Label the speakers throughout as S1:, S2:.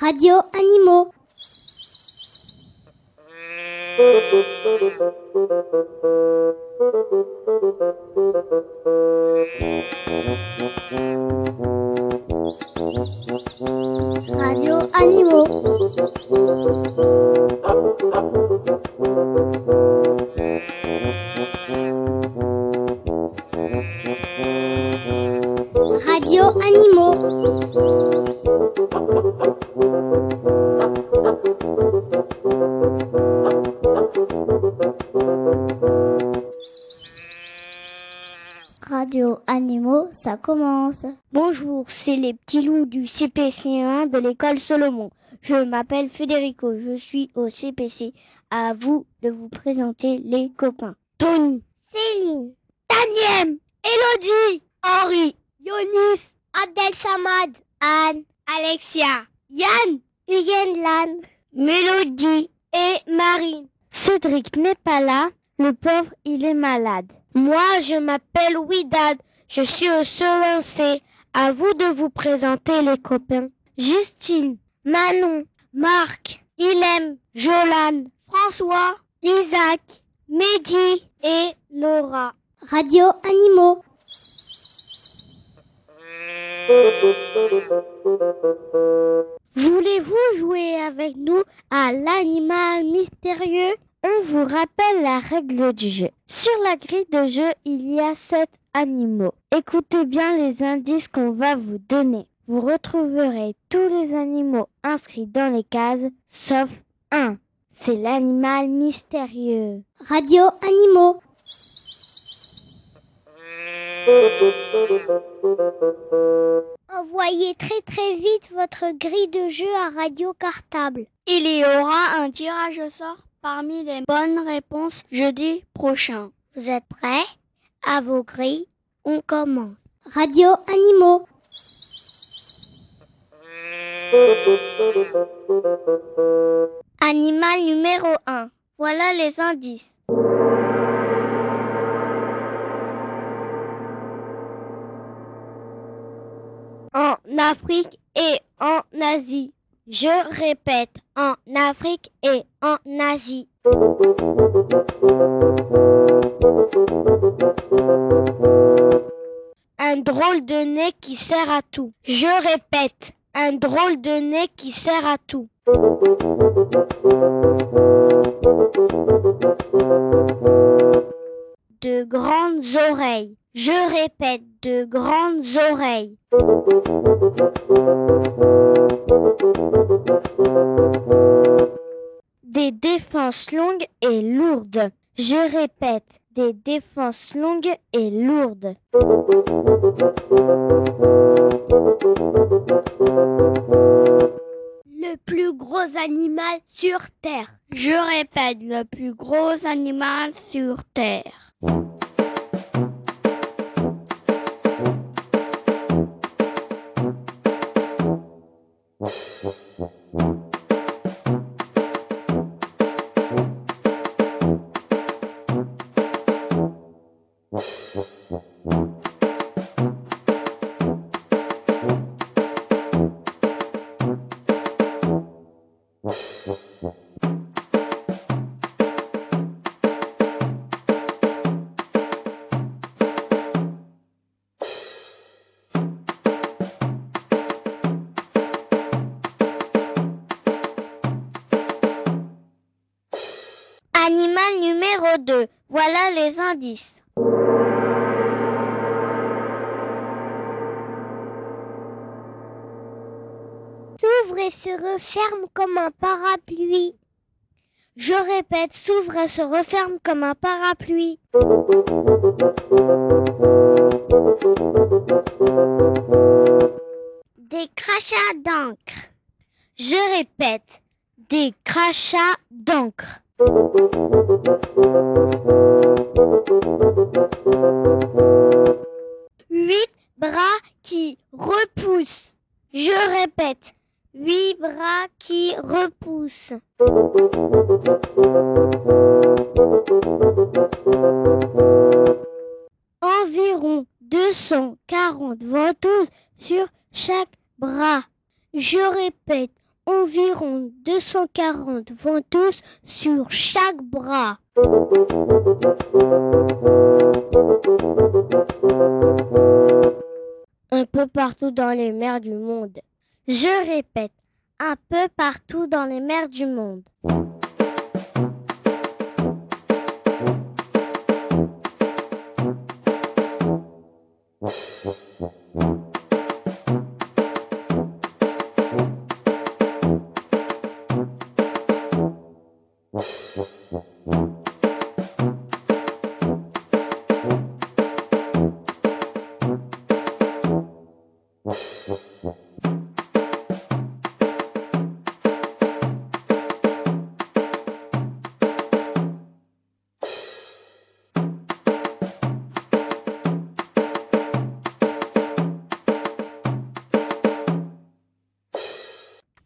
S1: Radio Animaux. Radio Animaux. Radio Animaux.
S2: Bonjour, c'est les petits loups du CPC1 de l'école Solomon. Je m'appelle Federico, je suis au CPC. À vous de vous présenter les copains. Tony,
S1: Céline,
S2: Daniel, Elodie, Henri, Yonis,
S1: Abdel Samad, Anne,
S2: Alexia, Yann,
S1: Huyenne Lan,
S2: Mélodie et Marine. Cédric n'est pas là, le pauvre il est malade. Moi je m'appelle Widad, je suis au Solin C. À vous de vous présenter les copains. Justine, Manon, Marc, Ilem, Jolan, François, Isaac, Mehdi et Laura.
S1: Radio Animaux.
S2: Voulez-vous jouer avec nous à l'animal mystérieux? On vous rappelle la règle du jeu. Sur la grille de jeu, il y a sept animaux. Écoutez bien les indices qu'on va vous donner. Vous retrouverez tous les animaux inscrits dans les cases, sauf un. C'est l'animal mystérieux.
S1: Radio Animaux. Envoyez très très vite votre grille de jeu à Radio Cartable.
S2: Il y aura un tirage au sort parmi les bonnes réponses jeudi prochain.
S1: Vous êtes prêts? À vos grilles, on commence. Radio Animaux.
S2: Animal numéro 1. Voilà les indices. En Afrique et en Asie. Je répète, en Afrique et en Asie. Un drôle de nez qui sert à tout. Je répète, un drôle de nez qui sert à tout. De grandes oreilles. Je répète, de grandes oreilles. Des défenses longues et lourdes. Je répète, des défenses longues et lourdes. Le plus gros animal sur Terre. Je répète, le plus gros animal sur Terre.
S1: Se referme comme un parapluie.
S2: Je répète, s'ouvre et se referme comme un parapluie.
S1: Des crachats d'encre.
S2: Je répète, des crachats d'encre. 240 ventouses sur chaque bras. Un peu partout dans les mers du monde. Je répète, un peu partout dans les mers du monde.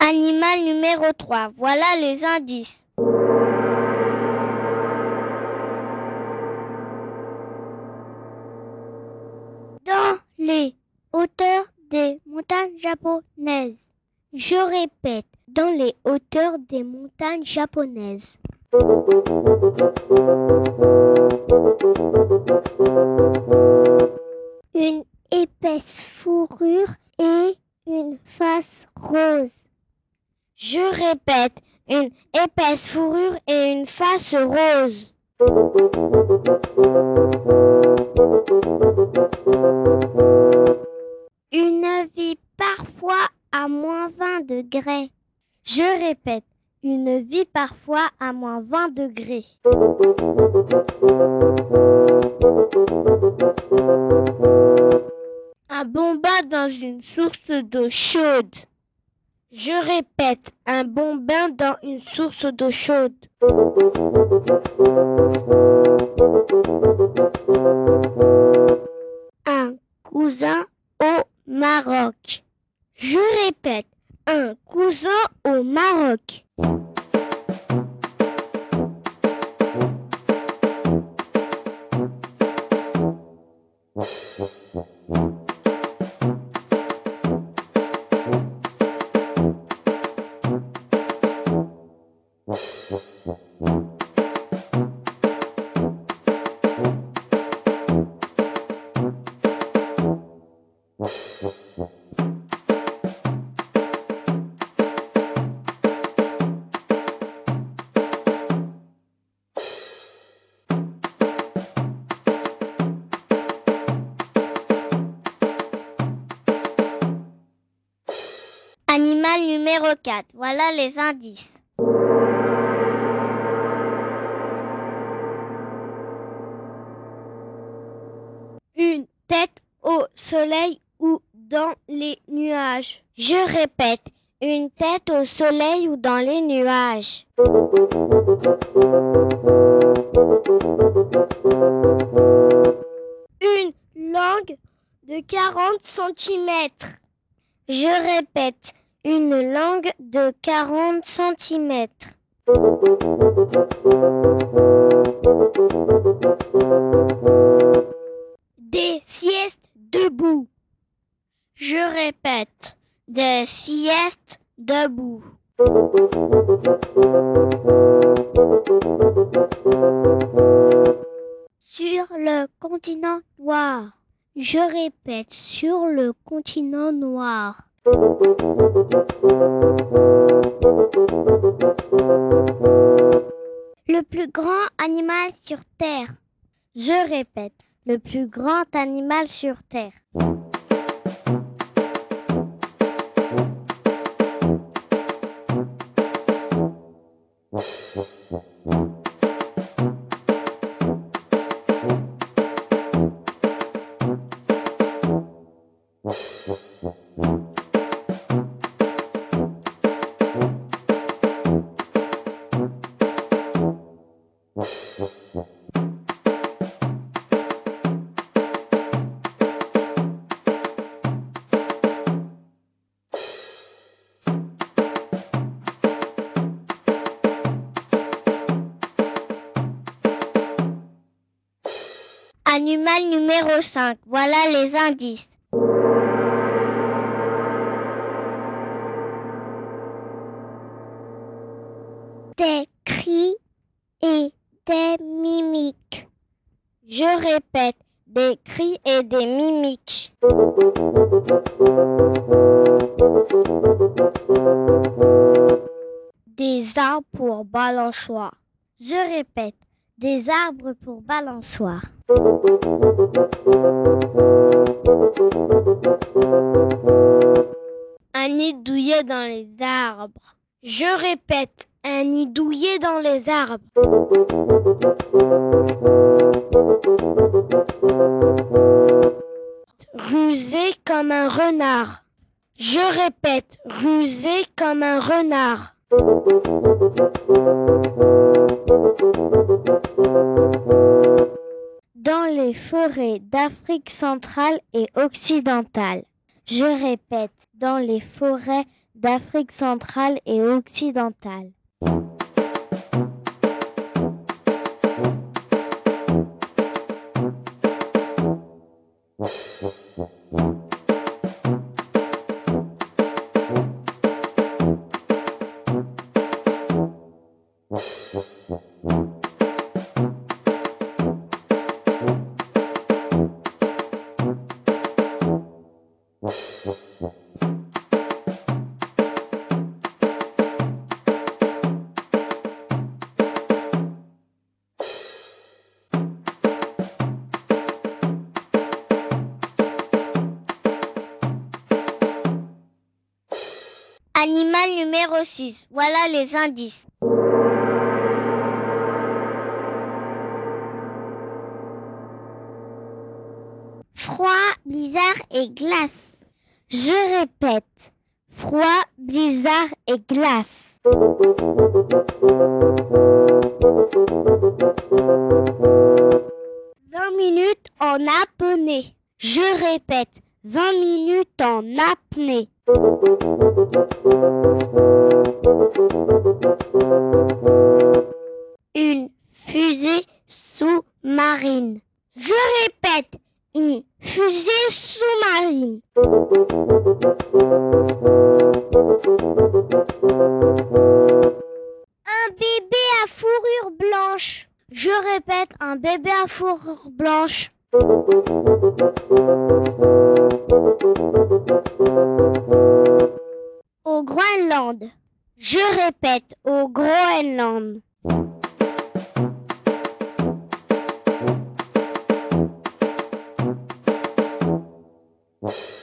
S2: Animal numéro 3. Voilà les indices. Dans les hauteurs des montagnes japonaises. Je répète, dans les hauteurs des montagnes japonaises. Une épaisse fourrure et une face rose. Je répète, une épaisse fourrure et une face rose. Une vie parfois à moins 20 degrés. Je répète, une vie parfois à moins 20 degrés. Un bombin dans une source d'eau chaude. Je répète, un bon bain dans une source d'eau chaude. Un cousin au Maroc. Je répète, un cousin au Maroc. Numéro 4. Voilà les indices. Une tête au soleil ou dans les nuages. Je répète, une tête au soleil ou dans les nuages. Une langue de 40 cm. Je répète, une langue de 40 cm. Des siestes debout. Je répète, des siestes debout. Sur le continent noir. Je répète, sur le continent noir. Le plus grand animal sur Terre. Je répète, le plus grand animal sur Terre. Animal numéro 5. Voilà les indices.
S1: des cris et des mimiques.
S2: Je répète, des cris et des mimiques.
S1: Des arbres pour balançoire.
S2: Je répète, des arbres pour balançoire. Un nid douillet dans les arbres. Je répète, un nid douillet dans les arbres. Rusé comme un renard. Je répète, rusé comme un renard. Dans les forêts d'Afrique centrale et occidentale. Je répète, dans les forêts d'Afrique centrale et occidentale. Animal numéro 6. Voilà les indices.
S1: Froid, blizzard et glace.
S2: Je répète. Froid, blizzard et glace. Vingt minutes en apnée. Je répète. Vingt minutes en apnée.
S1: Une fusée sous-marine.
S2: Je répète, une fusée sous-marine.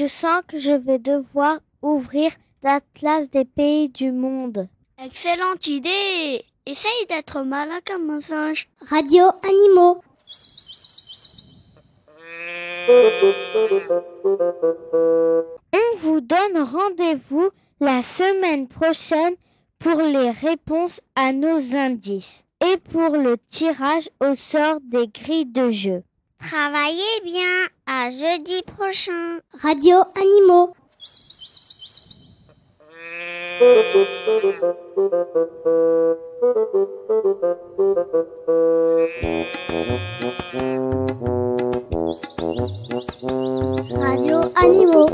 S2: je sens que je vais devoir ouvrir l'atlas des pays du monde. Excellente idée. Essaye d'être malin comme un singe.
S1: Radio Animaux.
S2: On vous donne rendez-vous la semaine prochaine pour les réponses à nos indices et pour le tirage au sort des grilles de jeu.
S1: Travaillez bien. À jeudi prochain. Radio Animaux. Radio Animaux.